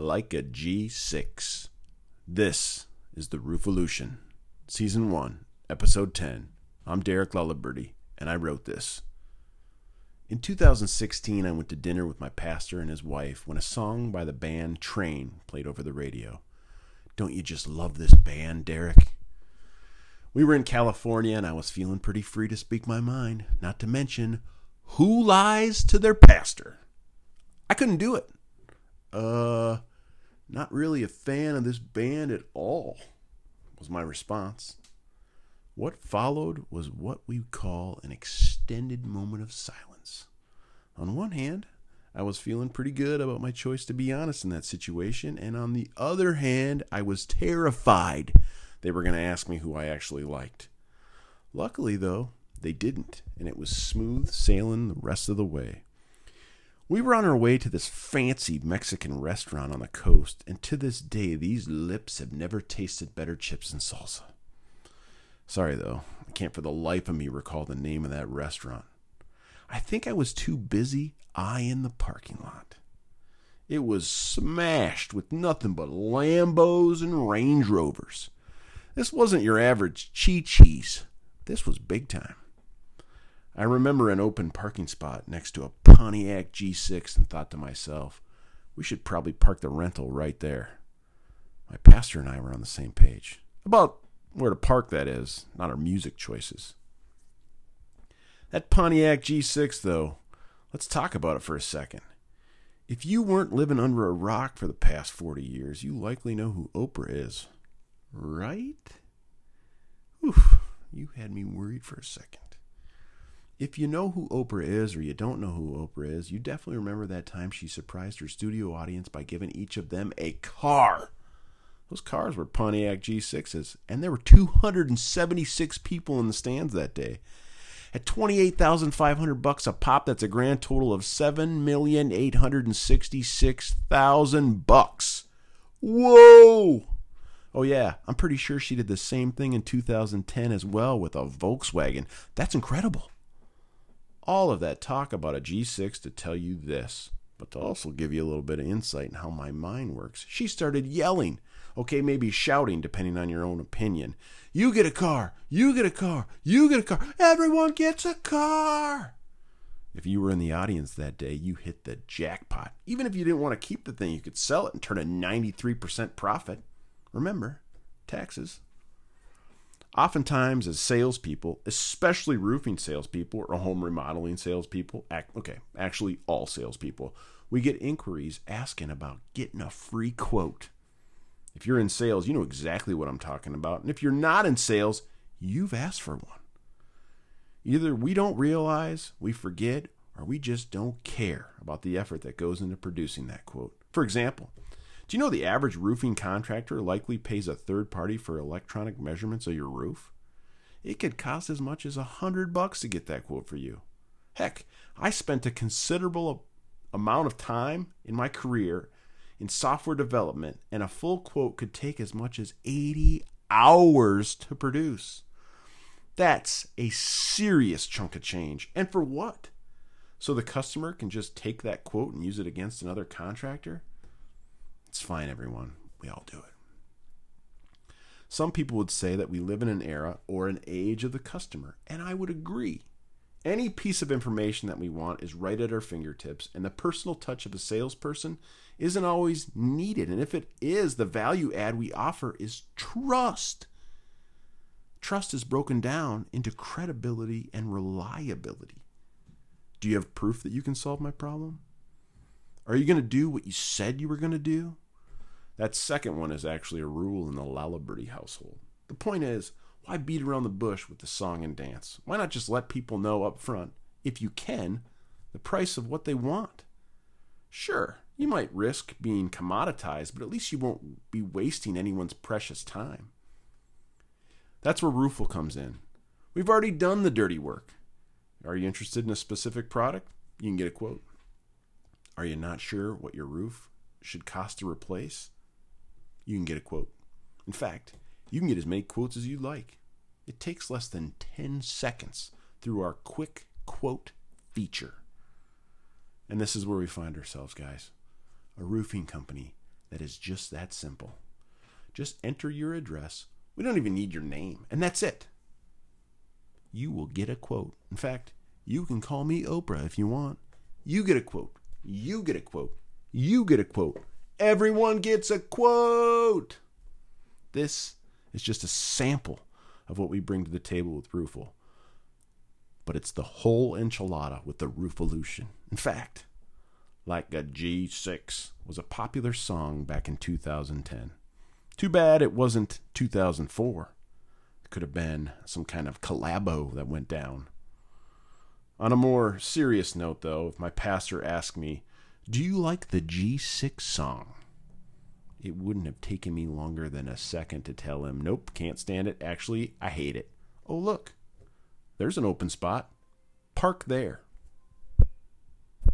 like a G6. This is the Roofolution, Season 1, Episode 10. I'm Derek Lullaberty, and I wrote this. In 2016, I went to dinner with my pastor and his wife when a song by the band Train played over the radio. Don't you just love this band, Derek? We were in California, and I was feeling pretty free to speak my mind, not to mention, who lies to their pastor? I couldn't do it. Uh, not really a fan of this band at all, was my response. What followed was what we call an extended moment of silence. On one hand, I was feeling pretty good about my choice to be honest in that situation, and on the other hand, I was terrified they were going to ask me who I actually liked. Luckily, though, they didn't, and it was smooth sailing the rest of the way. We were on our way to this fancy Mexican restaurant on the coast, and to this day, these lips have never tasted better chips and salsa. Sorry, though, I can't for the life of me recall the name of that restaurant. I think I was too busy eyeing the parking lot. It was smashed with nothing but Lambos and Range Rovers. This wasn't your average Chi Chi's. This was big time. I remember an open parking spot next to a Pontiac G6 and thought to myself, we should probably park the rental right there. My pastor and I were on the same page. About where to park, that is, not our music choices. That Pontiac G6, though, let's talk about it for a second. If you weren't living under a rock for the past 40 years, you likely know who Oprah is. Right? Oof, you had me worried for a second. If you know who Oprah is or you don't know who Oprah is, you definitely remember that time she surprised her studio audience by giving each of them a car. Those cars were Pontiac G6s, and there were 276 people in the stands that day. At 28,500 bucks a pop, that's a grand total of 7,866,000 bucks. Whoa! Oh yeah, I'm pretty sure she did the same thing in 2010 as well with a Volkswagen. That's incredible all of that talk about a G6 to tell you this, but to also give you a little bit of insight in how my mind works. She started yelling, okay, maybe shouting, depending on your own opinion. You get a car, you get a car, you get a car, everyone gets a car. If you were in the audience that day, you hit the jackpot. Even if you didn't want to keep the thing, you could sell it and turn a 93% profit. Remember, taxes. Oftentimes, as salespeople, especially roofing salespeople or home remodeling salespeople, okay, actually all salespeople, we get inquiries asking about getting a free quote. If you're in sales, you know exactly what I'm talking about. And if you're not in sales, you've asked for one. Either we don't realize, we forget, or we just don't care about the effort that goes into producing that quote. For example, do you know the average roofing contractor likely pays a third party for electronic measurements of your roof? It could cost as much as a hundred bucks to get that quote for you. Heck, I spent a considerable amount of time in my career in software development, and a full quote could take as much as 80 hours to produce. That's a serious chunk of change. And for what? So the customer can just take that quote and use it against another contractor? It's fine, everyone. We all do it. Some people would say that we live in an era or an age of the customer, and I would agree. Any piece of information that we want is right at our fingertips, and the personal touch of a salesperson isn't always needed. And if it is, the value add we offer is trust. Trust is broken down into credibility and reliability. Do you have proof that you can solve my problem? Are you going to do what you said you were going to do? That second one is actually a rule in the Lullaberty household. The point is, why beat around the bush with the song and dance? Why not just let people know up front, if you can, the price of what they want? Sure, you might risk being commoditized, but at least you won't be wasting anyone's precious time. That's where Roofle comes in. We've already done the dirty work. Are you interested in a specific product? You can get a quote. Are you not sure what your roof should cost to replace? You can get a quote. In fact, you can get as many quotes as you like. It takes less than 10 seconds through our quick quote feature. And this is where we find ourselves, guys. A roofing company that is just that simple. Just enter your address. We don't even need your name, and that's it. You will get a quote. In fact, you can call me Oprah if you want. You get a quote. You get a quote. You get a quote. Everyone gets a quote. This is just a sample of what we bring to the table with Roofle. But it's the whole enchilada with the Roofolution. In fact, like a G6 was a popular song back in 2010. Too bad it wasn't 2004. It could have been some kind of collabo that went down. On a more serious note, though, if my pastor asked me, Do you like the G6 song? It wouldn't have taken me longer than a second to tell him, Nope, can't stand it. Actually, I hate it. Oh, look, there's an open spot. Park there.